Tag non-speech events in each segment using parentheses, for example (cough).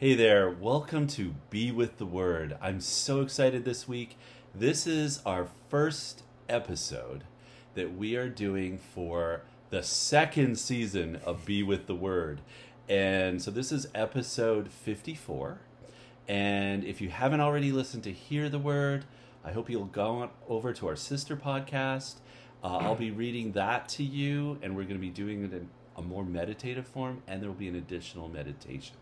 Hey there, welcome to Be with the Word. I'm so excited this week. This is our first episode that we are doing for the second season of Be with the Word. And so this is episode 54. And if you haven't already listened to Hear the Word, I hope you'll go over to our sister podcast. Uh, I'll be reading that to you, and we're going to be doing it in a more meditative form, and there will be an additional meditation.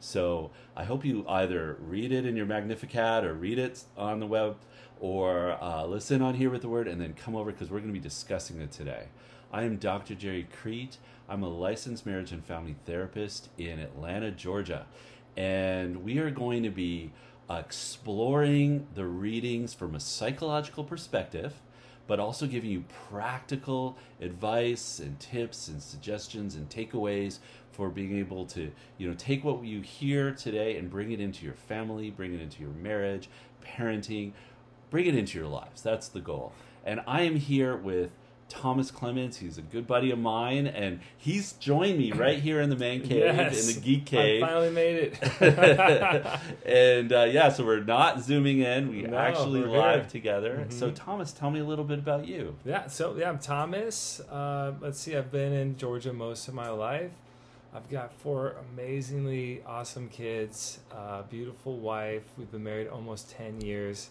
So I hope you either read it in your Magnificat or read it on the web or uh, listen on here with the word and then come over because we're going to be discussing it today. I am Dr. Gerry Crete. I'm a licensed marriage and family therapist in Atlanta, Georgia. And we are going to be exploring the readings from a psychological perspective but also giving you practical advice and tips and suggestions and takeaways for being able to you know take what you hear today and bring it into your family bring it into your marriage parenting bring it into your lives that's the goal and i am here with Thomas Clements. He's a good buddy of mine, and he's joined me (clears throat) right here in the man cave, yes, in the geek cave. I finally made it. (laughs) and uh, yeah, so we're not zooming in; we No, actually live here. together. Mhm. So, Thomas, tell me a little bit about you. yeah, so yeah, I'm Thomas. Uh, let's see, I've been in Georgia most of my life. I've got four amazingly awesome kids, uh, beautiful wife. We've been married almost 10 years.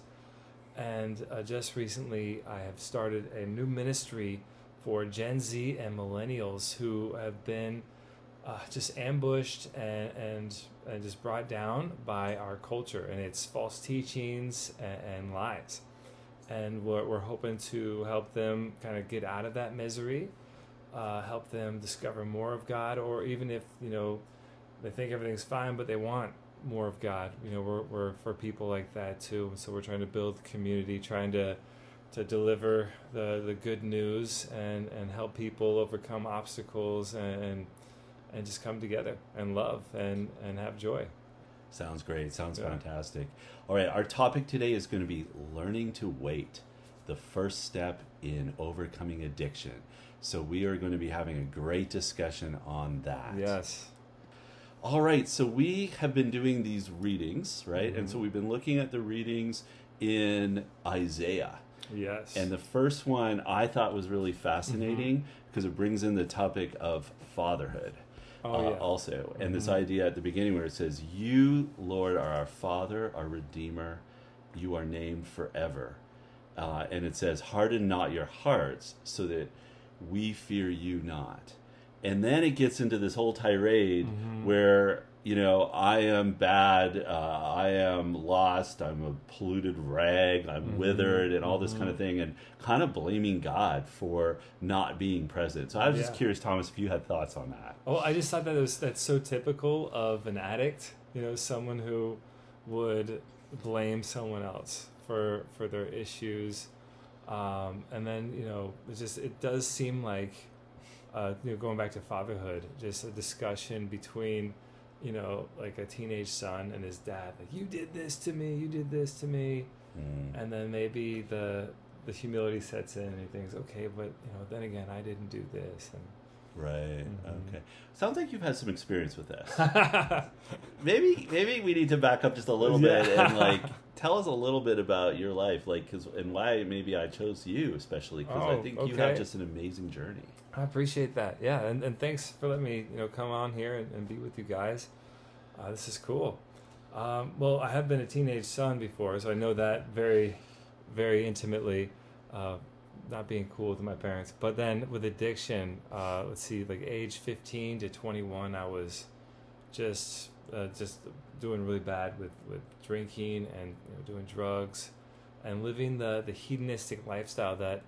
And uh, just recently, I have started a new ministry for Gen Z and millennials who have been uh, just ambushed and, and, and just brought down by our culture and its false teachings and, and lies. And we're, we're hoping to help them kind of get out of that misery, uh, help them discover more of God, or even if, you know, they think everything's fine, but they want more of God. You know, we're, we're for people like that too. So we're trying to build community, trying to to deliver the, the good news and, and help people overcome obstacles and, and and just come together and love and, and have joy. Sounds great. Sounds Yeah. fantastic. All right, our topic today is going to be learning to wait, the first step in overcoming addiction. So, we are going to be having a great discussion on that. Yes. All right, so we have been doing these readings, right? And Mhm. so we've been looking at the readings in Isaiah. Yes. And the first one I thought was really fascinating because it brings in the topic of fatherhood oh, uh, yeah. also. And this Mhm. idea at the beginning where it says, You, Lord, are our Father, our Redeemer. You are named forever. Uh, and it says, Harden not your hearts so that we fear you not. And then it gets into this whole tirade Mhm. where, you know, I am bad, uh, I am lost, I'm a polluted rag, I'm Mhm. withered, and all this kind of thing, and kind of blaming God for not being present. So I was just curious, Thomas, if you had thoughts on that. Oh, I just thought that was that's so typical of an addict. You know, someone who would blame someone else for for their issues, um, and then you know, it just it does seem like, uh, you know, going back to fatherhood, just a discussion between, you know, like a teenage son and his dad. Like, you did this to me, you did this to me, Mm. and then maybe the the humility sets in and he thinks, okay, but you know, then again, I didn't do this, and Right. Mhm. Okay. Sounds like you've had some experience with this. (laughs) (laughs) maybe maybe we need to back up just a little bit and like (laughs) tell us a little bit about your life, like, cause, and why maybe I chose you especially because I Oh, think you have just an amazing journey. I appreciate that. Yeah, and, and thanks for letting me you know come on here and, and be with you guys. Uh, this is cool. Um, well, I have been a teenage son before, so I know that very, very intimately. Uh, not being cool with my parents, but then with addiction, uh, let's see, like age fifteen to twenty one, I was just uh, just doing really bad with, with drinking and you know, doing drugs, and living the the hedonistic lifestyle that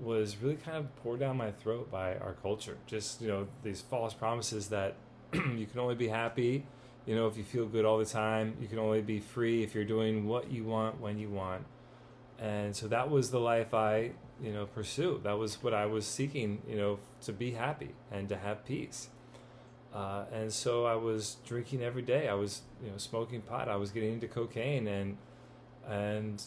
was really kind of poured down my throat by our culture. Just you know these false promises that (clears throat) you can only be happy, you know, if you feel good all the time. You can only be free if you're doing what you want when you want. And so that was the life I you know pursue. That was what I was seeking, you know, to be happy and to have peace. Uh, and so I was drinking every day. I was you know smoking pot. I was getting into cocaine and and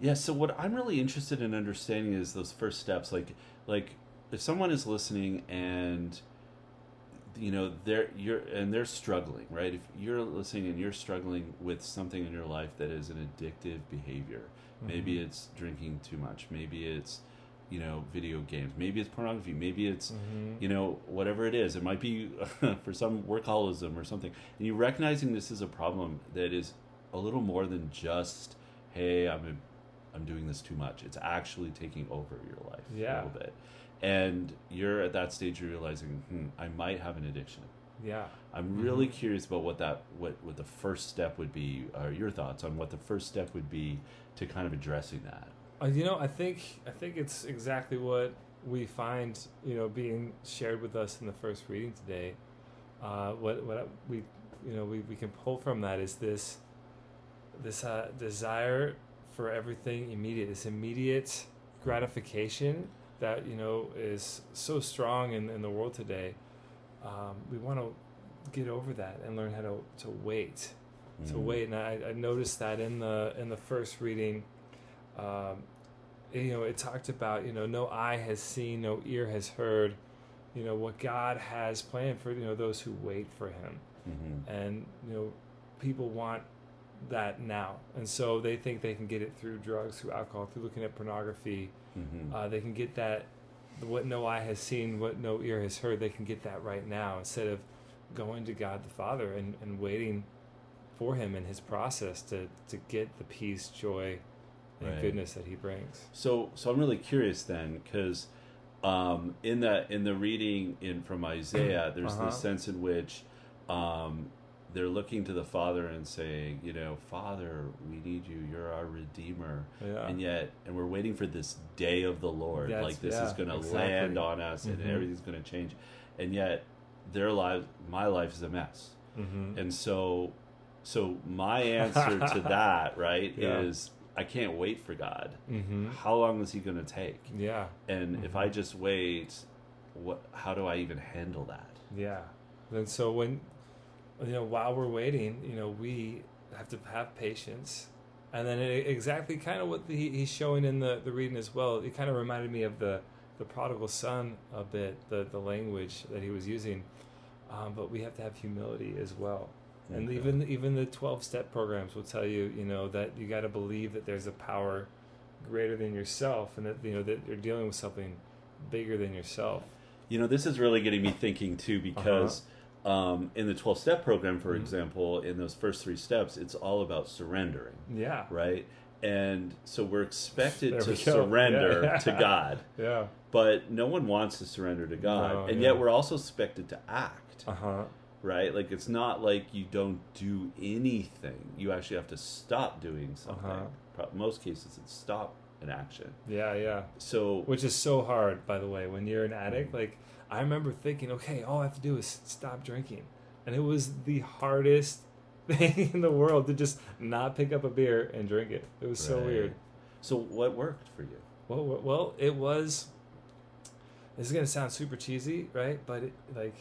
Yeah. So what I'm really interested in understanding is those first steps. Like, like if someone is listening and you know they're you're and they're struggling right? If you're listening and you're struggling with something in your life that is an addictive behavior maybe Mhm. it's drinking too much maybe it's you know video games maybe it's pornography maybe it's Mhm. you know whatever it is it might be (laughs) for some workaholism or something. And you're recognizing this is a problem that is a little more than just hey i'm a, i'm doing this too much. It's actually taking over your life a little bit and you're at that stage you're realizing hmm, i might have an addiction yeah. i'm really Mhm. curious about what that what what the first step would be or your thoughts on what the first step would be to kind of addressing that Uh, you know, I think I think it's exactly what we find, you know, being shared with us in the first reading today. Uh, what what we you know we, we can pull from that is this this uh, desire for everything immediate, this immediate gratification that you know is so strong in, in the world today. Um, we want to get over that and learn how to, to wait to Mm. wait. And I, I noticed that in the in the first reading, um, you know, it talked about you know no eye has seen, no ear has heard, you know what God has planned for you know those who wait for Him, Mhm. and you know people want that now, and so they think they can get it through drugs, through alcohol, through looking at pornography. Mhm. Uh, they can get that what no eye has seen, what no ear has heard. They can get that right now instead of going to God the Father and, and waiting for Him in His process to, to get the peace, joy, and Right. goodness that He brings. So, so I'm really curious then, because um, in that in the reading in from Isaiah, there's Uh-huh. this sense in which um, they're looking to the Father and saying, you know, Father, we need you. You're our Redeemer, Yeah. and yet, and we're waiting for this day of the Lord. That's- like this yeah, is going to exactly. land on us, and Mhm. everything's going to change, and yet, their life, my life is a mess. mm-hmm. And so, so my (laughs) answer to that, right, Yeah. is I can't wait for God. Mm-hmm. How long is He going to take? Yeah. And if. I just wait, what? How do I even handle that? Yeah. And so when you know while we're waiting, you know we have to have patience, and then it, exactly kind of what he, he's showing in the the reading as well. It kind of reminded me of the the prodigal son a bit, the the language that he was using. Um, but we have to have humility as well. And Okay. even even the twelve step programs will tell you, you know, that you got to believe that there's a power greater than yourself, and that you know that you're dealing with something bigger than yourself. You know, this is really getting me thinking too, because Uh-huh. Um, in the twelve step program, for Mhm. example, in those first three steps, it's all about surrendering, Yeah. right? And so we're expected There to we surrender (laughs) Yeah. to God, Yeah. but no one wants to surrender to God, No, and yeah. yet we're also expected to act. Uh huh. right? Like it's not like you don't do anything. You actually have to stop doing something. Uh-huh. Most cases, it's stop an action. Yeah, yeah. So Which is so hard, by the way, when you're an addict. Like, I remember thinking, okay, all I have to do is stop drinking. And it was the hardest (laughs) thing in the world to just not pick up a beer and drink it. It was so weird. So what worked for you? Well, well, it was. This is gonna sound super cheesy, right? But it, like,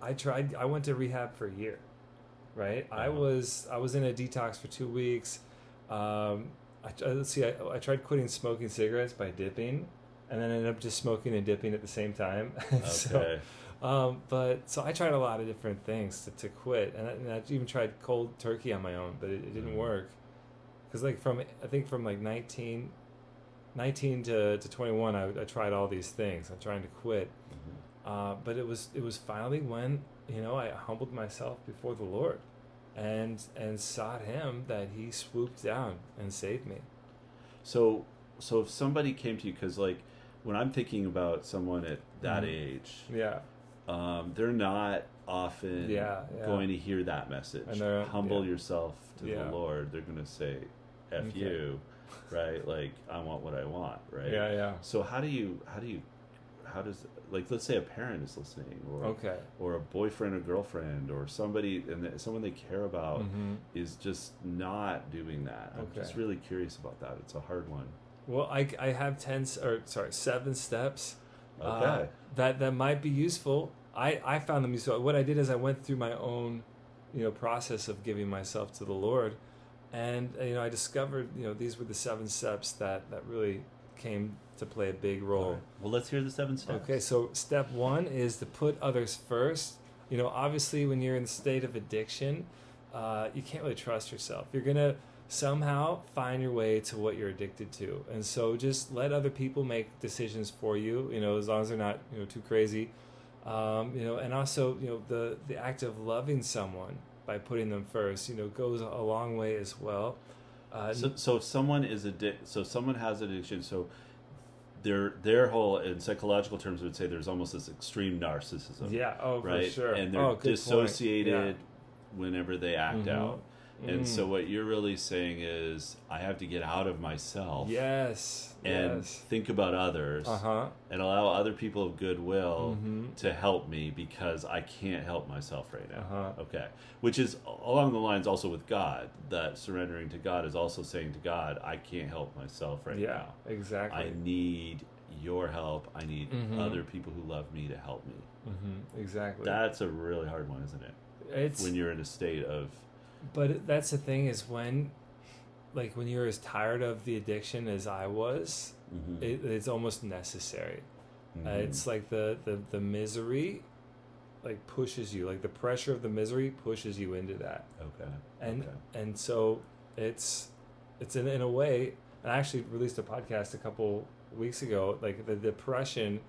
I tried. I went to rehab for a year, right? I Uh-huh. was I was in a detox for two weeks. Um, I, uh, let's see. I, I tried quitting smoking cigarettes by dipping, and then ended up just smoking and dipping at the same time. (laughs) so, Okay. um, but so I tried a lot of different things to, to quit, and I, and I even tried cold turkey on my own, but it, it didn't Mhm. work. Because like from I think from like 19, 19 to, to twenty one, I, I tried all these things. I'm trying to quit, Mhm. uh, but it was it was finally when you know I humbled myself before the Lord, and and sought Him that He swooped down and saved me. So so if somebody came to you because like when I'm thinking about someone at that Mhm. age, Yeah, um, they're not often Yeah, yeah. going to hear that message. Humble yeah. yourself to the Lord. They're going to say, "F Okay. you," right? Like I want what I want, right? yeah, yeah. So how do you how do you how does like let's say a parent is listening or Okay. or a boyfriend or girlfriend or somebody and that- someone they care about hmm is just not doing that. I'm just really curious about that. It's a hard one. Well, I, I have ten or sorry seven steps uh, Okay. that that might be useful. I, I found them useful. What I did is I went through my own, you know, process of giving myself to the Lord, and uh, you know I discovered you know these were the seven steps that that really came to play a big role. Right. Well, let's hear the seven steps. Okay, so step one is to put others first. You know, obviously, when you're in the state of addiction, uh, you can't really trust yourself. You're gonna somehow find your way to what you're addicted to, and so just let other people make decisions for you. You know, as long as they're not you know too crazy. Um, you know, and also you know the the act of loving someone by putting them first, you know, goes a long way as well. Uh, So, so if someone is addic- so someone has addiction, so their their whole in psychological terms would say there's almost this extreme narcissism, yeah, oh right? for sure, And they're oh, dissociated whenever they act Mhm. out. And Mm. so what you're really saying is, I have to get out of myself Yes, and yes, think about others uh huh. and allow other people of goodwill Mhm. to help me because I can't help myself right now. Uh-huh. Okay. Which is along the lines also with God, that surrendering to God is also saying to God, I can't help myself right yeah, now. exactly. I need your help. I need Mhm. other people who love me to help me. hmm exactly. That's a really hard one, isn't it? it's When you're in a state of but that's the thing is when, like when you're as tired of the addiction as I was, mhm, it, it's almost necessary. Uh, mhm. it's like the, the the misery, like pushes you. Like the pressure of the misery pushes you into that. okay. and okay. and so it's it's in, in a way and i actually released a podcast a couple weeks ago like the depression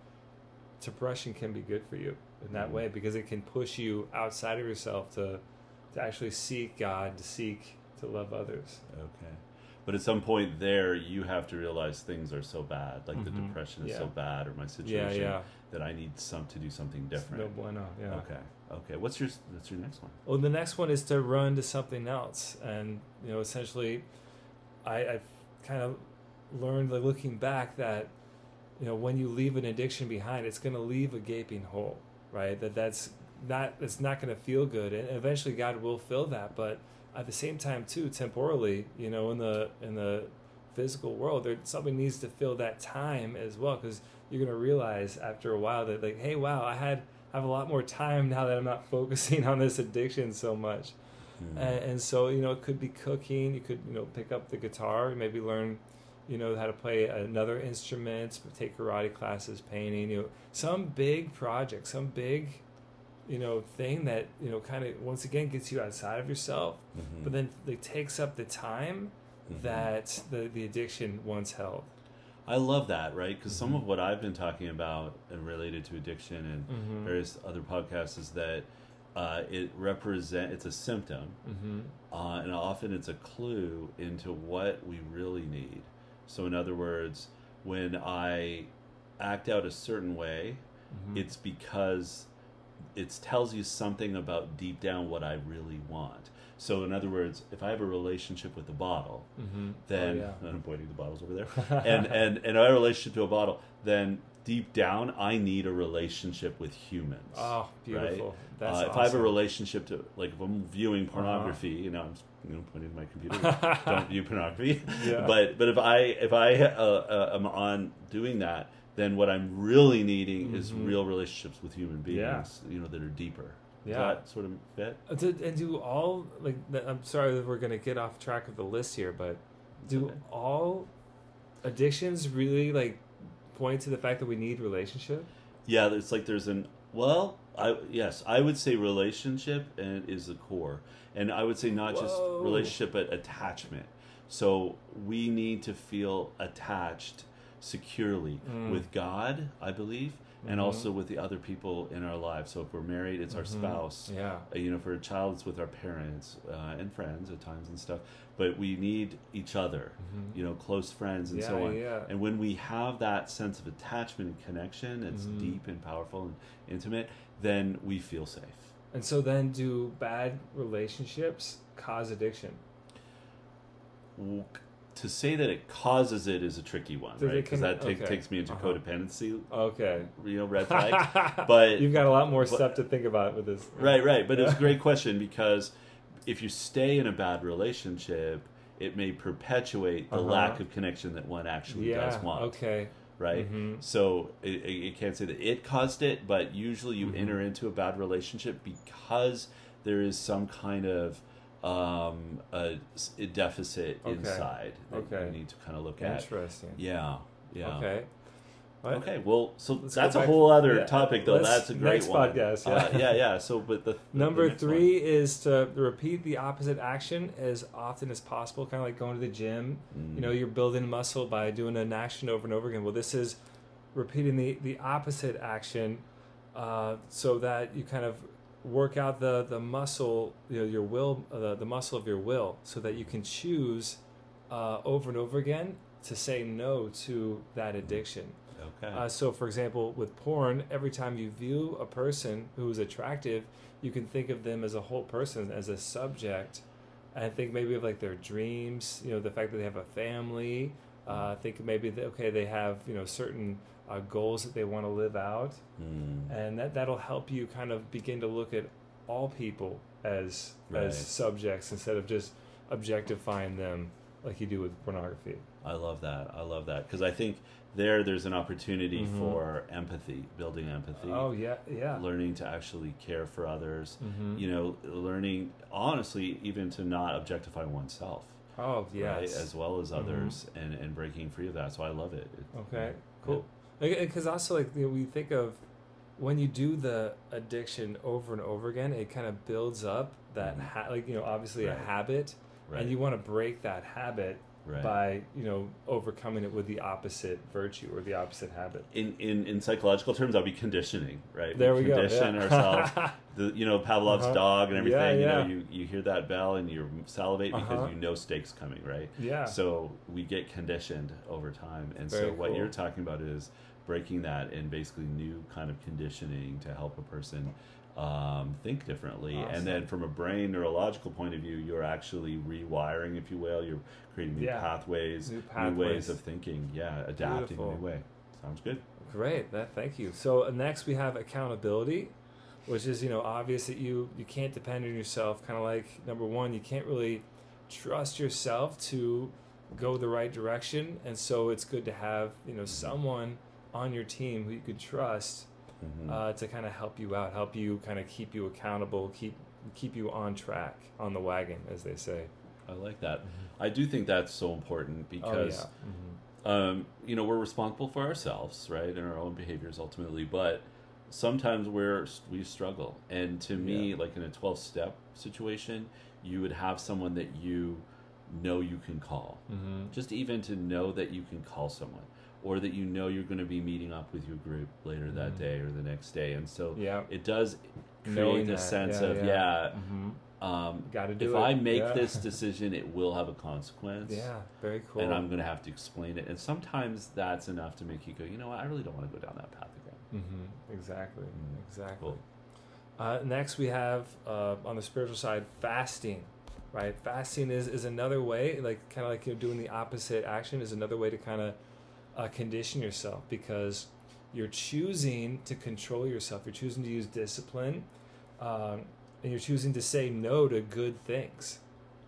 depression can be good for you in that Mhm. way because it can push you outside of yourself to to actually seek god to seek to love others Okay. But at some point there, you have to realize things are so bad, like the Mhm. depression is Yeah. so bad, or my situation, yeah yeah. that I need some to do something It's different. no bueno yeah Okay. Okay. What's your What's your next one? Well, the next one is to run to something else, and you know, essentially, I, I've kind of learned, like looking back, that you know, when you leave an addiction behind, it's going to leave a gaping hole, right? That that's not it's not going to feel good, and eventually God will fill that. But at the same time, too, temporally, you know, in the in the physical world, there something needs to fill that time as well, because you're going to realize after a while that like, hey, wow, I had I have a lot more time now that I'm not (laughs) focusing on this addiction so much. Hmm. And, and so, you know, it could be cooking. You could, you know, pick up the guitar, maybe learn, you know, how to play another instrument, take karate classes, painting, you know, some big project, some big, you know, thing that, you know, kind of once again gets you outside of yourself, Mhm. but then it takes up the time Mhm. that the, the addiction once held. I love that, right? Because some Mhm. of what I've been talking about and related to addiction and Mm-hmm. various other podcasts is that uh, it represent it's a symptom, Mm-hmm. uh, and often it's a clue into what we really need. So, in other words, when I act out a certain way, Mm-hmm. it's because it tells you something about deep down what I really want. So, in other words, if I have a relationship with a bottle, Mm-hmm. then oh, yeah. (laughs) I'm pointing the bottles over there, and (laughs) and and I have a relationship to a bottle, then deep down I need a relationship with humans. Oh, beautiful. That's uh, if I have a relationship to like if I'm viewing Uh-huh. pornography, you know, I'm you know pointing to my computer. (laughs) don't view pornography. Yeah. But but if I if I uh, uh, am on doing that, then what I'm really needing is Mhm. real relationships with human beings. Yeah. You know that are deeper. Does Yeah. that sort of fit? Uh, and do all like I'm sorry that we're gonna get off track of the list here, but do okay. all addictions really like point to the fact that we need relationship? Yeah, it's like there's an well, I yes, I would say relationship and is the core, and I would say not just relationship but attachment. So we need to feel attached securely Mm. with God, I believe, and Mhm. also with the other people in our lives. So if we're married, it's our Mhm. spouse. Yeah. Uh, You know, for a child, it's with our parents uh, and friends at times and stuff. But we need each other. Mhm. You know, close friends and yeah, so on. yeah. And when we have that sense of attachment and connection, it's Mhm. deep and powerful and intimate, then we feel safe. And so then do bad relationships cause addiction? To say that it causes it is a tricky one, Does right? Because that take, okay. takes me into Uh-huh. codependency, Okay. you know, red (laughs) flag. (laughs) But- you've got a lot more but- stuff to think about with this. right, right. But it's a great question (laughs) because if you stay in a bad relationship, it may perpetuate the Uh-huh. lack of connection that one actually Yeah. does want, Okay. right? Mhm. So it, it, it can't say that it caused it, but usually you Mhm. enter into a bad relationship because there is some kind of um, a deficit Okay. inside that Okay. you need to kind of look at. Interesting. Yeah, Yeah. Okay. Okay, well, so Let's that's a whole other yeah, topic, though. let's- That's a great next one. podcast, Uh, yeah. yeah, yeah. So, but the the- Number the next one. three is to repeat the opposite action as often as possible, kind of like going to the gym. Mm. You know, you're building muscle by doing an action over and over again. Well, this is repeating the, the opposite action uh, so that you kind of work out the, the muscle, you know, your will, uh, the, the muscle of your will, so that you can choose uh, over and over again to say no to that addiction. Okay. Uh, so, for example, with porn, every time you view a person who is attractive, you can think of them as a whole person, as a subject, and think maybe of like their dreams. You know, the fact that they have a family. Uh, think maybe that okay, they have you know certain uh, goals that they want to live out, Mm. and that that'll help you kind of begin to look at all people as Right. as subjects instead of just objectifying them like you do with pornography. I love that. I love that because I think there, there's an opportunity Mhm. for empathy, building empathy, Oh yeah, yeah. learning to actually care for others. Mm-hmm. You know, learning honestly even to not objectify oneself, oh yes. right, as well as Mhm. others, and and breaking free of that. So I love it. It- Okay, cool. Because also, like you know, we think of when you do the addiction over and over again, it kind of builds up that Mhm. ha- like you know obviously Right. a habit, Right. and you want to break that habit right. by you know overcoming it with the opposite virtue or the opposite habit. in, in, in psychological terms, that'll be conditioning, right? There we go. condition yeah. ourselves. (laughs) The you know Pavlov's Uh-huh. dog and everything. Yeah, You know, you, you hear that bell and you salivate because Uh-huh. you know steak's coming, right? yeah. So we get conditioned over time, and Very so what cool. you're talking about is breaking that and basically new kind of conditioning to help a person um, think differently. Awesome. And then from a brain neurological point of view, you're actually rewiring, if you will. You're creating new Yeah. pathways, New new ways of thinking. Yeah, adapting Beautiful. a new way. Sounds good. Great. That thank you. So uh, next we have accountability, which is you know obvious that you you can't depend on yourself. Kind of like number one, you can't really trust yourself to go the right direction, and so it's good to have you know someone on your team who you could trust Mhm. uh, to kind of help you out, help you kind of keep you accountable, keep keep you on track, on the wagon, as they say. I like that. I do think that's so important because oh yeah. Mhm. um, you know we're responsible for ourselves right and our own behaviors ultimately but sometimes we're we struggle and to me Yeah. like in a 12 step situation you would have someone that you know you can call Mhm. just even to know that you can call someone or that you know you're going to be meeting up with your group later that Mhm. day or the next day and so Yeah. it does Knowing create a that, sense yeah, of yeah. yeah, Mhm. um, Gotta do if it. i make Yeah. this (laughs) decision it will have a consequence Yeah. Very cool. and I'm going to have to explain it. And sometimes that's enough to make you go, you know what, I really don't want to go down that path again. Mm-hmm. Exactly. Mm. Exactly. Cool. Uh, next, we have uh, on the spiritual side fasting. Right, fasting is, is another way, like kind of like you're doing the opposite action, is another way to kind of uh, condition yourself because you're choosing to control yourself. You're choosing to use discipline, um, and you're choosing to say no to good things.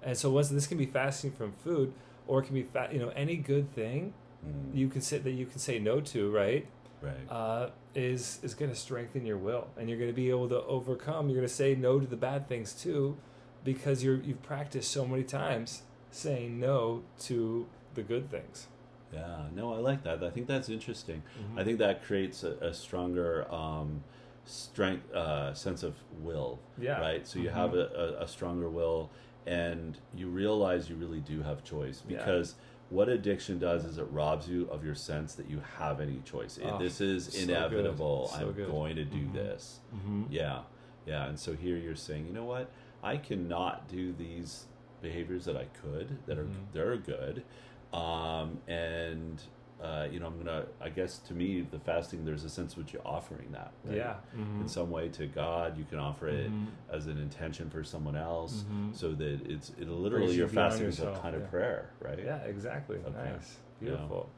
And so, once this can be fasting from food, or it can be fat, you know, any good thing Mm, you can say that you can say no to, right? right. uh, is is going to strengthen your will, and you're going to be able to overcome. You're going to say no to the bad things too, because you're you've practiced so many times saying no to the good things. yeah, no, I like that. I think that's interesting. Mm-hmm. I think that creates a, a stronger um, strength, uh, sense of will, Yeah. right? So you Mhm. have a, a, stronger will, and you realize you really do have choice Yeah. because. What addiction does is it robs you of your sense that you have any choice. Oh, this is so inevitable. So I'm good. going to do Mhm. this. Mm-hmm. Yeah, yeah. And so here you're saying, you know what? I cannot do these behaviors that I could that are Mhm. that are good, um, and uh, you know I'm gonna. I guess to me, the fasting there's a sense which you're offering that. right? Yeah. Mm-hmm. In some way to God, you can offer it Mhm. as an intention for someone else, Mhm. so that it's it literally you your fasting is a kind of yeah. prayer, right? Yeah. Exactly. Okay. Nice. Yeah. Beautiful.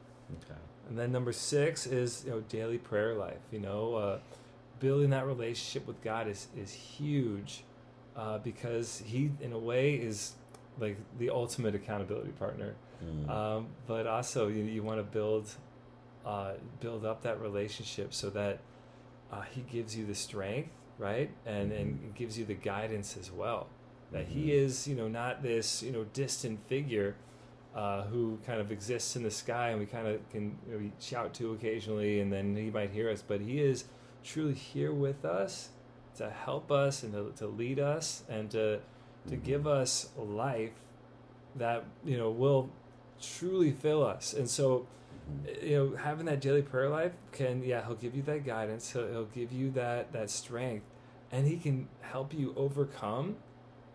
Okay. And then number six is you know daily prayer life. You know, uh, building that relationship with God is is huge uh, because He, in a way, is like the ultimate accountability partner. Mm. Um, but also, you you want to build uh, build up that relationship so that uh, He gives you the strength, right, and and gives you the guidance as well. That He Mhm. is, you know, not this you know distant figure. uh, who kind of exists in the sky and we kind of can you know, we shout to occasionally and then he might hear us but he is truly here with us to help us and to, to lead us and to to Mhm. give us life that you know will truly fill us and so Mhm. you know having that daily prayer life can yeah he'll give you that guidance he'll, he'll give you that that strength and he can help you overcome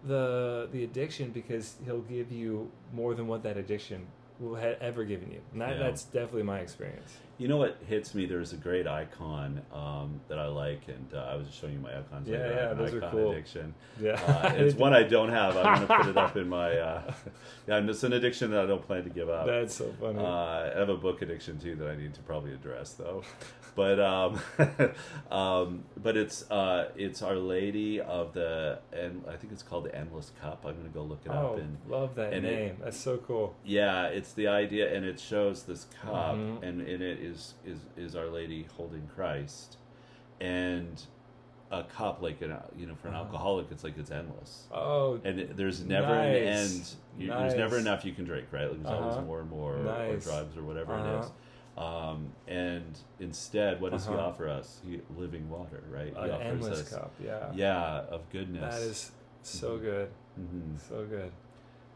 the the addiction because he'll give you more than what that addiction will ever given you and that, Yeah. that's definitely my experience You know what hits me? There's a great icon um, that I like, and uh, I was just showing you my icons. Yeah, later. I yeah, those are cool. Addiction. yeah Uh, it's one I don't have. I'm going to put it up in my. Uh, (laughs) yeah, it's an addiction that I don't plan to give up. that's so funny Uh, I have a book addiction too that I need to probably address though, but um, (laughs) um, but it's uh, it's Our Lady of the and I think it's called the Endless Cup. I'm gonna go look it oh up and love that and it- name that's so cool yeah, it's the idea, and it shows this cup, Mhm. and in it is is is Our Lady holding Christ, and a cup like an you know for an Uh-huh. alcoholic, it's like it's endless. oh And it, there's never an end. Nice. There's never enough you can drink, right? Like there's always Uh-huh. more and more, or, Nice. or drugs, or whatever it Uh-huh. is. Um, and instead, what does he Uh-huh. offer us? He, living water, right? He an endless us, cup yeah yeah, of goodness. that is so Mhm. good hmm so good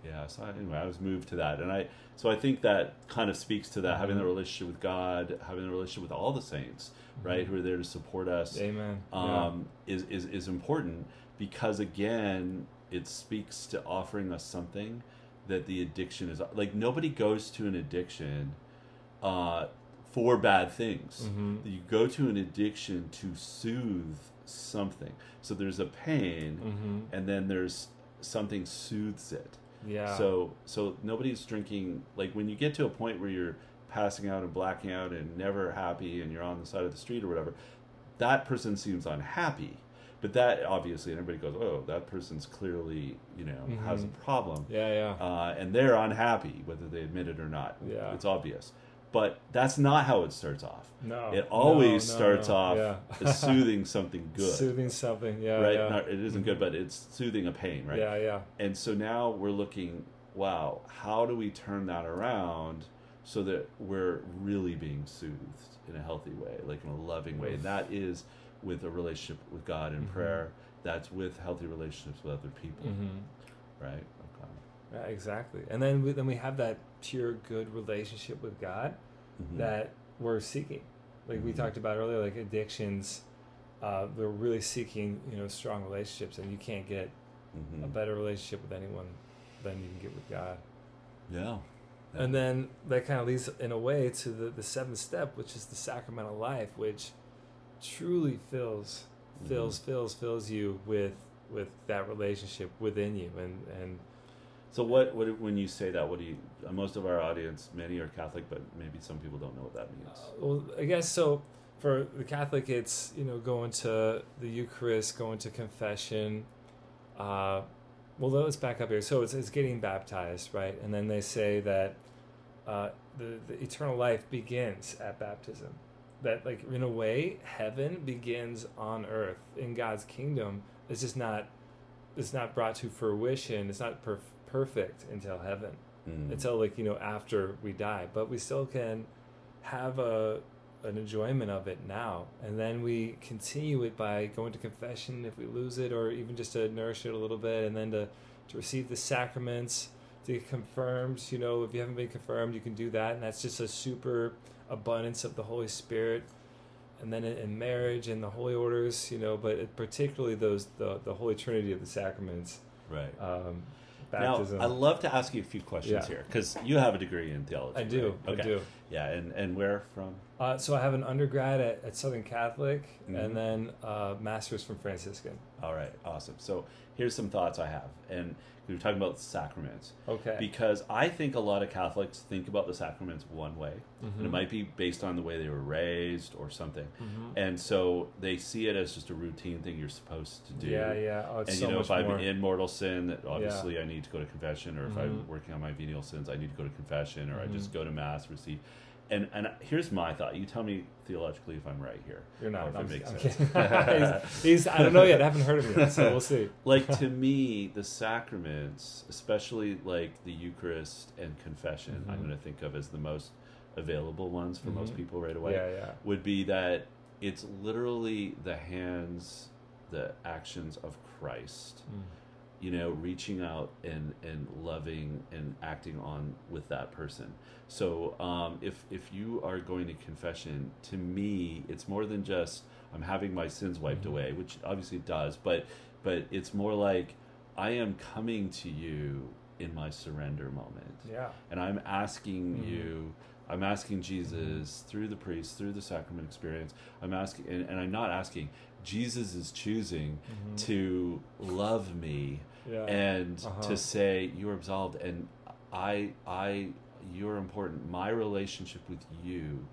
Yeah. So anyway, I was moved to that, and I so I think that kind of speaks to that having the relationship with God, having the relationship with all the saints, right, Mhm. who are there to support us, amen yeah. um, is, is is important because again, it speaks to offering us something that the addiction is like. Nobody goes to an addiction uh, for bad things. Mhm. You go to an addiction to soothe something. So there's a pain, Mhm. and then there's something soothes it. Yeah So so nobody's drinking like when you get to a point where you're passing out and blacking out and never happy and you're on the side of the street or whatever, that person seems unhappy. But that obviously and everybody goes, Oh, that person's clearly, you know, has a problem. yeah yeah Uh, and they're unhappy, whether they admit it or not. Yeah. It's obvious. But that's not how it starts off. No, It always no, no, starts no. off Yeah. (laughs) soothing something good. soothing something. Yeah, right? yeah, Not, it isn't good, but it's soothing a pain, right? yeah, yeah. And so now we're looking, wow, how do we turn that around so that we're really being soothed in a healthy way, like in a loving way? And that is with a relationship with God and Mhm. prayer. That's with healthy relationships with other people, hmm right? Okay. Yeah, exactly. And then we, then we have that pure good relationship with God Mhm. that we're seeking. Like we Mhm. talked about earlier, like addictions, uh, we're really seeking, you know, strong relationships, and you can't get Mhm. a better relationship with anyone than you can get with God. yeah. And then that kind of leads in a way to the, the seventh step, which is the sacramental life, which truly fills, fills, Mhm. fills, fills you with with that relationship within you, and and So what, what when you say that, what do you? uh, Most of our audience, many are Catholic, but maybe some people don't know what that means. uh, well, I guess so. For the Catholic, it's you know going to the Eucharist, going to confession. Uh, well, let's back up here. So it's it's getting baptized, right? And then they say that uh, the the eternal life begins at baptism. That like in a way, heaven begins on earth in God's kingdom. It's just not. It's not brought to fruition. It's not perf- perfect until heaven. Mm. until like you know after we die. But we still can have a an enjoyment of it now. And then we continue it by going to confession if we lose it or even just to nourish it a little bit and then to to receive the sacraments to get confirmed. You know if you haven't been confirmed you can do that. And that's just a super abundance of the holy spirit. And then in, marriage and the holy orders you know but particularly those the, the holy trinity of the sacraments. Right. um Now, baptism I love to ask you a few questions Yeah. here because you have a degree in theology. I do right? i do Yeah, and and where from? Uh, so I have an undergrad at, at Southern Catholic, Mhm. and then uh, masters from Franciscan. All right, awesome. So here's some thoughts I have, and we are talking about sacraments Okay. because I think a lot of Catholics think about the sacraments one way, and it Mhm. might be based on the way they were raised or something, Mhm. and so they see it as just a routine thing you're supposed to do. Yeah, yeah. Oh, it's And so you know, if I'm more. in mortal sin, that obviously I need to go to confession, or if I'm Mhm. working on my venial sins, I need to go to confession, or I just Mhm. go to mass, receive. And and here's my thought. You tell me theologically if I'm right here. You're not. if I'm, it makes I'm sense. (laughs) he's, he's, I don't know yet. I haven't heard of him yet, so we'll see. (laughs) like to me, the sacraments, especially like the Eucharist and confession, I'm Mhm. going to think of as the most available ones for most Mhm. people right away. Yeah, yeah. Would be that it's literally the hands, the actions of Christ. Mm. You know, reaching out and and loving and acting on with that person. So um, if if you are going to confession, to me, it's more than just I'm having my sins wiped Mhm. away, which obviously it does, but but it's more like I am coming to you in my surrender moment, Yeah. and I'm asking Mhm. you. I'm asking Jesus through the priest, through the sacrament experience. I'm asking, and, and I'm not asking. Jesus is choosing Mhm. to love me Yeah. and Uh-huh. to say you're absolved and i i you're important my relationship with you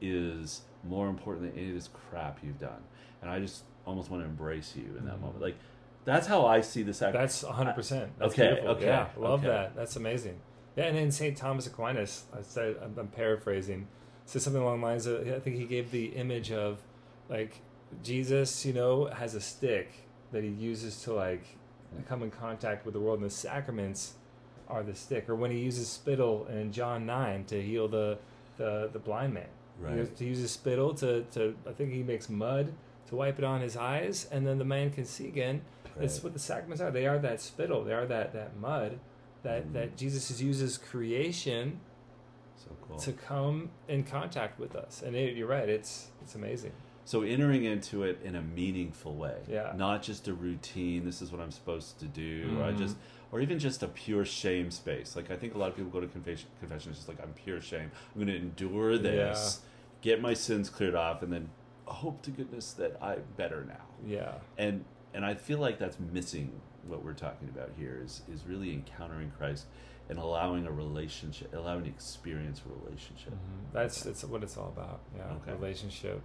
is more important than any of this crap you've done and i just almost want to embrace you in that Mhm. moment like that's how i see this. sac- That's 100%. That's Okay, beautiful. okay, Yeah, love okay. that. That's amazing. Yeah, and then St. Thomas Aquinas, I said, I'm, I'm paraphrasing, said something along the lines of, I think he gave the image of, like, Jesus, you know, has a stick that he uses to, like, come in contact with the world, and the sacraments are the stick. Or when he uses spittle in John 9 to heal the, the, the blind man. Right. He has to use his spittle to, to, I think he makes mud to wipe it on his eyes, and then the man can see again. That's Right. what the sacraments are. They are that spittle. They are that, that mud that, Mhm. that Jesus uses creation so cool to come in contact with us. And it, you're right. It's it's amazing. So entering into it in a meaningful way Yeah. not just a routine this is what i'm supposed to do or i Mhm. just or even just a pure shame space like i think a lot of people go to confession confession it's just like i'm pure shame i'm going to endure this get my sins cleared off and then hope to goodness that i'm better now Yeah. and and i feel like that's missing what we're talking about here is is really encountering christ and allowing a relationship allowing experience a relationship Mhm. That's that's what it's all about. Yeah. Okay. Relationship.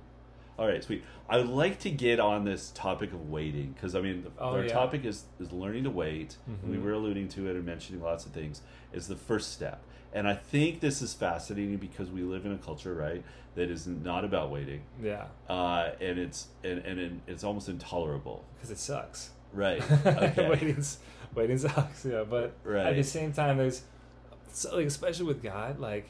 All right, sweet. I would like to get on this topic of waiting because I mean, the, Oh, our yeah. topic is is learning to wait. and we were alluding to it and mentioning lots of things. Is the first step, and I think this is fascinating because we live in a culture, right, that is not about waiting, Yeah. uh, and it's and and it's almost intolerable, Because it sucks. right? (laughs) Okay, waiting's waiting sucks. Yeah. But right. at the same time, there's so like especially with God, like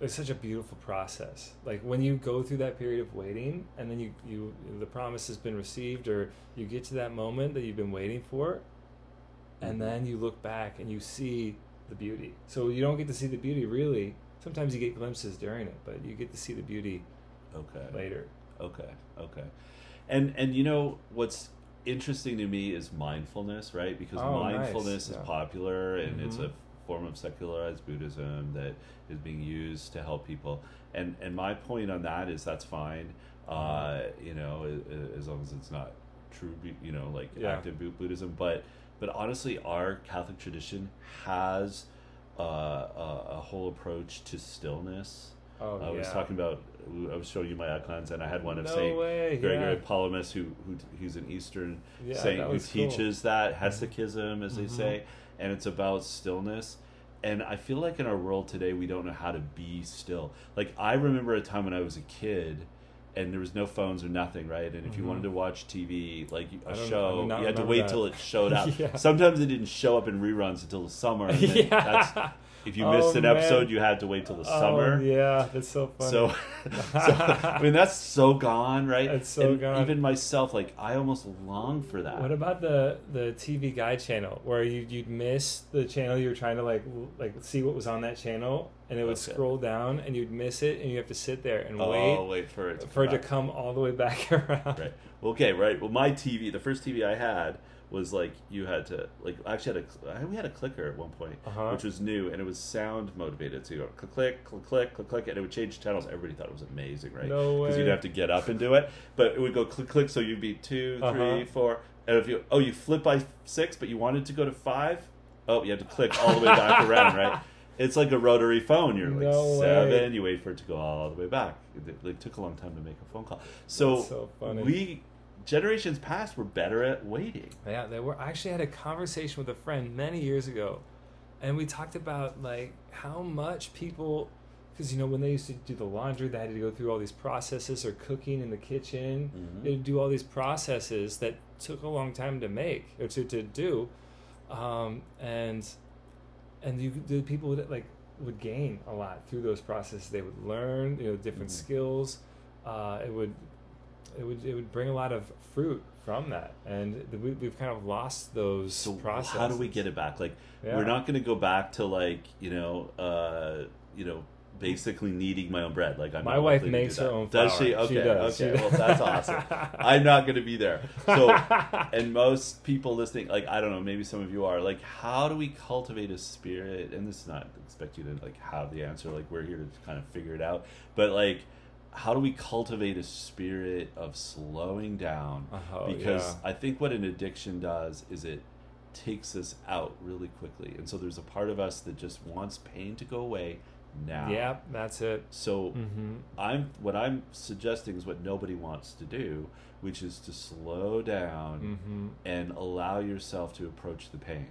it's such a beautiful process. Like when you go through that period of waiting, and then you you the promise has been received, or you get to that moment that you've been waiting for, and Mhm. then you look back and you see the beauty. So you don't get to see the beauty really. Sometimes you get glimpses during it, but you get to see the beauty Okay. later. Okay. Okay. And and you know what's interesting to me is mindfulness, right? Because Oh, nice. mindfulness is Yeah. popular and it's a Mhm. Form of secularized Buddhism that is being used to help people. And and my point on that is that's fine. Uh, you know, as long as it's not true, you know, like Yeah. active Buddhism. But but honestly, our Catholic tradition has uh, a, a whole approach to stillness. Oh I yeah. was talking about. I was showing you my icons, and I had one of no Saint way. Gregory yeah. Palamas, who who who's an Eastern Yeah, saint who was cool. teaches that Hesychasm, as they Mhm. say, and it's about stillness. And I feel like in our world today, we don't know how to be still. Like I remember a time when I was a kid, and there was no phones or nothing, right? And if you Mhm. wanted to watch TV, like a show, you had to wait that. till it showed (laughs) up. Yeah. Sometimes it didn't show up in reruns until the summer. (laughs) Yeah. If you Oh, missed an oh, episode, man. you had to wait till the Oh, summer. yeah, that's so funny. So, (laughs) so I mean that's so gone, right? It's so And gone. Even myself, like I almost long for that. What about the the TV guide channel where you you'd miss the channel you were trying to like like see what was on that channel and it would Okay. scroll down and you'd miss it and you have to sit there and oh, wait wait for it to for it to come all the way back (laughs) around. Right. Okay. Right. Well, my TV, the first TV I had was like you had to like I actually had a we had a clicker at one point, Uh-huh. which was new and it was sound motivated. So you go click click click click click click and it would change channels. Everybody thought it was amazing, right? No Because you'd have to get up and do it, but it would go click click. So you'd be two, Uh-huh. four, and if you oh you flip by six, but you wanted to go to five, oh you had to click all the way back (laughs) around, right? It's like a rotary phone. You're like No seven. You wait for it to go all the way back. It, it took a long time to make a phone call. So, so funny. we generations past were better at waiting. Yeah, they were. I actually had a conversation with a friend many years ago, and we talked about like how much people because you know when they used to do the laundry, they had to go through all these processes, or cooking in the kitchen, Mhm. they do all these processes that took a long time to make or to, to do, um, and and you the people would like would gain a lot through those processes. They would learn you know different Mhm. skills. Uh, it would it would it would bring a lot of fruit from that, and the, we, we've kind of lost those So processes. how do we get it back? Like Yeah. we're not going to go back to like you know, uh, you know, basically kneading my own bread. Like I'm My wife likely to do makes her own Does she? Okay, She does. okay. She Well, that's awesome. (laughs) I'm not going to be there. So, (laughs) and most people listening, like I don't know, maybe some of you are. Like, how do we cultivate a spirit? And this is not expect you to like have the answer. Like we're here to kind of figure it out. But like, how do we cultivate a spirit of slowing down? Oh, because yeah. I think what an addiction does is it takes us out really quickly. And so there's a part of us that just wants pain to go away now. yeah, that's it. So hmm I'm what I'm suggesting is what nobody wants to do, which is to slow down hmm and allow yourself to approach the pain.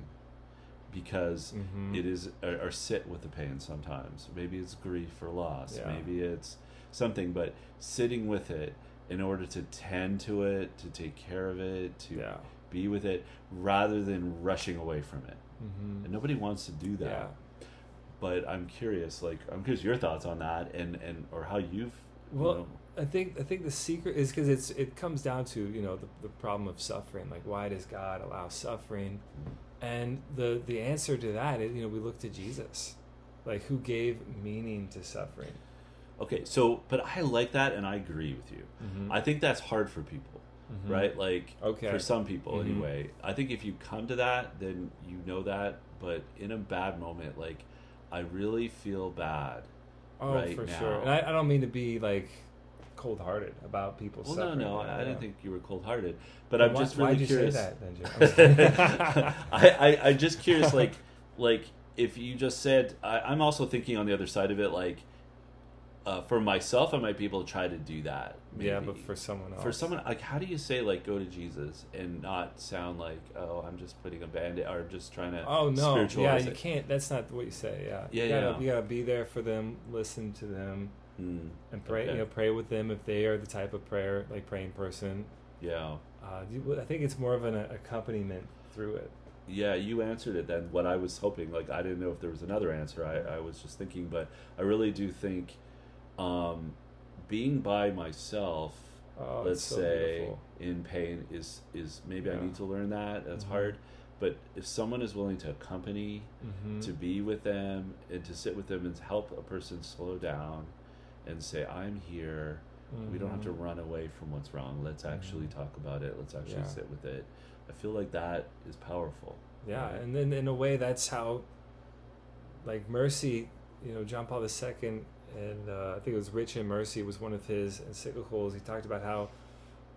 Because hmm it is or, or sit with the pain sometimes. Maybe it's grief or loss. Yeah. Maybe it's something, but sitting with it in order to tend to it, to take care of it, to yeah. be with it, rather than rushing away from it. hmm And nobody wants to do that. Yeah. But I'm curious, like I'm curious your thoughts on that, and and or how you've. you Well, know- I think I think the secret is because it's it comes down to you know the, the problem of suffering. Like, why does God allow suffering? And the the answer to that is you know we look to Jesus, like who gave meaning to suffering. Okay, so but I like that, and I agree with you. Mm-hmm. I think that's hard for people, right? Like Okay. for some people Mhm. anyway. I think if you come to that, then you know that. But in a bad moment, like I really feel bad. Oh, right for now. sure. And I, I don't mean to be like cold hearted about people Well, suffering. no, no, I, I didn't think you were cold hearted, but Then I'm why- just really curious. say that, then. (laughs) (laughs) I, I, I'm just curious, like, like if you just said, I, I'm also thinking on the other side of it, like, uh, for myself, I might be able to try to do that. Maybe. yeah, but for someone else, for someone, like, how do you say, like, go to Jesus and not sound like, oh, I'm just putting a band or just trying to Oh no! Yeah, you it? can't. That's not what you say. Yeah. Yeah, you gotta, yeah. You gotta be there for them, listen to them, Hmm, and pray. Okay. You know, pray with them if they are the type of prayer like praying person. yeah. Uh, I think it's more of an accompaniment through it. Yeah, you answered it then. What I was hoping, like, I didn't know if there was another answer. I, I was just thinking, but I really do think um, being by myself, Oh, let's so say, beautiful. in pain is is maybe I need to learn that. That's Mhm. hard. But if someone is willing to accompany, Mhm. to be with them, and to sit with them and help a person slow down, and say, "I'm here." We don't have to Mhm. run away from what's wrong. Let's actually Mhm. talk about it. Let's actually Yeah. sit with it. I feel like that is powerful. Yeah, and then in a way, that's how, like mercy, you know, John Paul II, and uh, I think it was Rich in Mercy was one of his encyclicals. He talked about how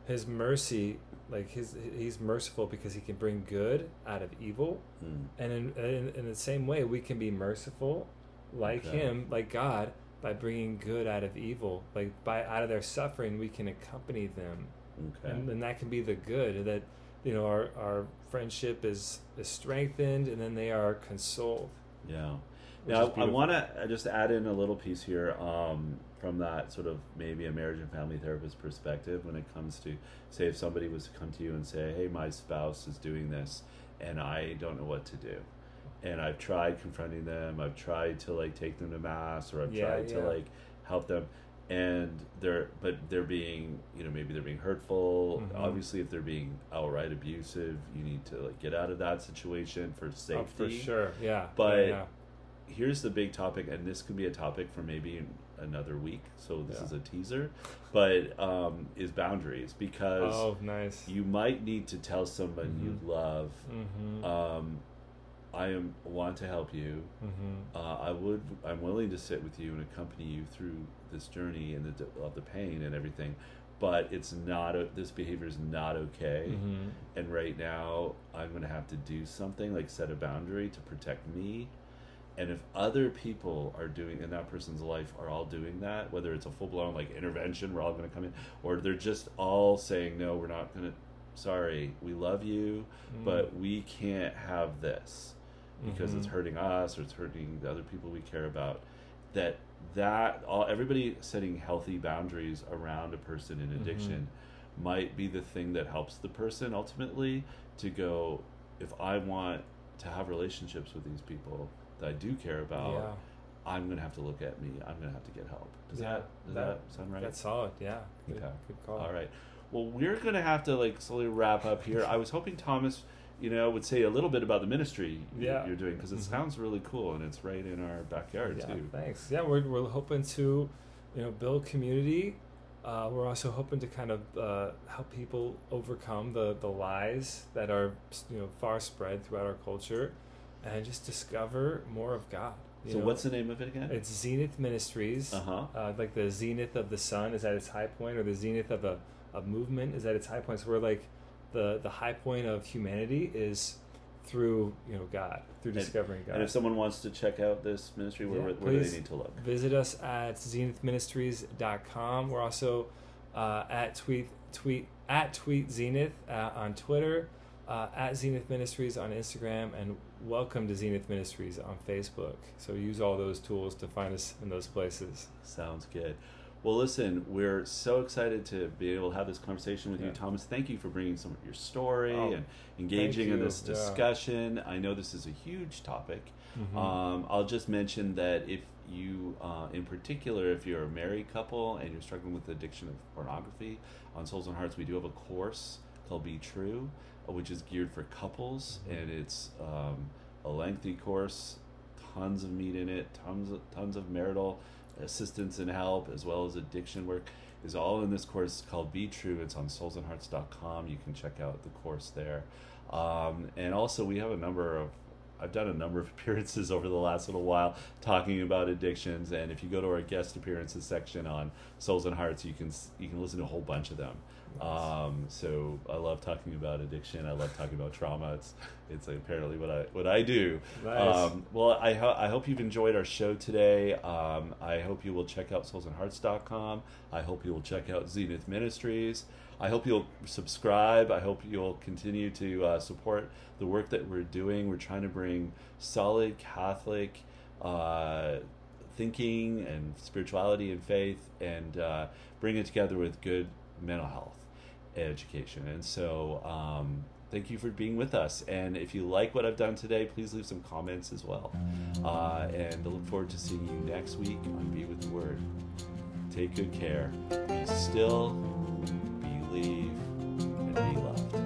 his mercy, like his, he's merciful because he can bring good out of evil, Mm. and in in, in the same way, we can be merciful, like Okay. him, like God, by bringing good out of evil. Like by out of their suffering, we can accompany them Okay. and, and that can be the good that you know our, our friendship is is strengthened and then they are consoled Yeah. Now, I want to just add in a little piece here um, from that sort of maybe a marriage and family therapist perspective when it comes to, say, if somebody was to come to you and say, hey, my spouse is doing this and I don't know what to do. And I've tried confronting them, I've tried to like take them to mass or I've Yeah, tried to like help them. And they're, but they're being, you know, maybe they're being hurtful. Mhm. Obviously, if they're being outright abusive, you need to like get out of that situation for safety oh, for sure yeah But- yeah, here's the big topic, and this could be a topic for maybe another week. So this Yeah. is a teaser, but um, is boundaries because oh nice you might need to tell someone Mhm. you love, mm-hmm. um, I am want to help you. mm-hmm. Uh, I would. I'm willing to sit with you and accompany you through this journey and the of the pain and everything. But it's not. A, this behavior is not okay. Mm-hmm. And right now, I'm going to have to do something like set a boundary to protect me. And if other people are doing in that person's life are all doing that, whether it's a full blown like intervention, we're all going to come in, or they're just all saying, no, we're not going to, sorry, we love you, Mm-hmm. but we can't have this because it's Mhm. hurting us or it's hurting the other people we care about. That that all everybody setting healthy boundaries around a person in Mm-hmm. addiction might be the thing that helps the person ultimately to go if I want to have relationships with these people that I do care about, yeah. I'm gonna have to look at me. I'm gonna have to get help. Does Yeah, that does that, that- sound right? That's solid. Yeah. Good, Okay. good call. All right. Well, we're gonna have to like slowly wrap up here. I was hoping Thomas, you know, would say a little bit about the ministry Yeah. you're doing because it Mhm. sounds really cool and it's right in our backyard Yeah, too. thanks. Yeah, we're, we're hoping to, you know, build community. Uh, we're also hoping to kind of uh, help people overcome the, the lies that are, you know, far spread throughout our culture, and just discover more of God. So know? what's the name of it again? It's Zenith Ministries. Uh huh. Uh, like the zenith of the sun is at its high point, or the zenith of a, a movement is at its high point. So we're like the the high point of humanity is through you know God, through And- discovering God. And if someone wants to check out this ministry, where, Yeah, where, where do they need to look? Visit us at zenithministries.com. We're also uh, at tweet tweet at tweet zenith uh, on Twitter, uh, at Zenith Ministries on Instagram, and welcome to Zenith Ministries on Facebook. So use all those tools to find us in those places. Sounds good. Well, listen, we're so excited to be able to have this conversation with you, Thomas. Thank you for bringing some of your story Oh, and engaging in this Yeah. discussion. I know this is a huge topic. Mhm. Um, I'll just mention that if you, uh, in particular, if you're a married couple and you're struggling with the addiction of pornography, on Souls and Hearts, we do have a course called Be True, which is geared for couples, Mhm. and it's um, a lengthy course, tons of meat in it, tons of, tons of marital assistance and help, as well as addiction work. Is all in this course called Be True. It's on soulsandhearts.com. You can check out the course there. Um, and also, we have a number of I've done a number of (laughs) appearances over the last little while talking about addictions, and if you go to our guest appearances section on Souls and Hearts, you can you can listen to a whole bunch of them. Um, so I love talking about addiction. I love talking about trauma. It's it's apparently what I what I do. Nice. Um, well, I ho- I hope you've enjoyed our show today. Um, I hope you will check out soulsandhearts.com. I hope you will check out Zenith Ministries. I hope you'll subscribe. I hope you'll continue to uh, support the work that we're doing. We're trying to bring solid Catholic uh, thinking and spirituality and faith and uh, bring it together with good mental health education. And so, um, thank you for being with us. And if you like what I've done today, please leave some comments as well. Uh, and I look forward to seeing you next week on Be With the Word. Take good care. Be still leave and be loved.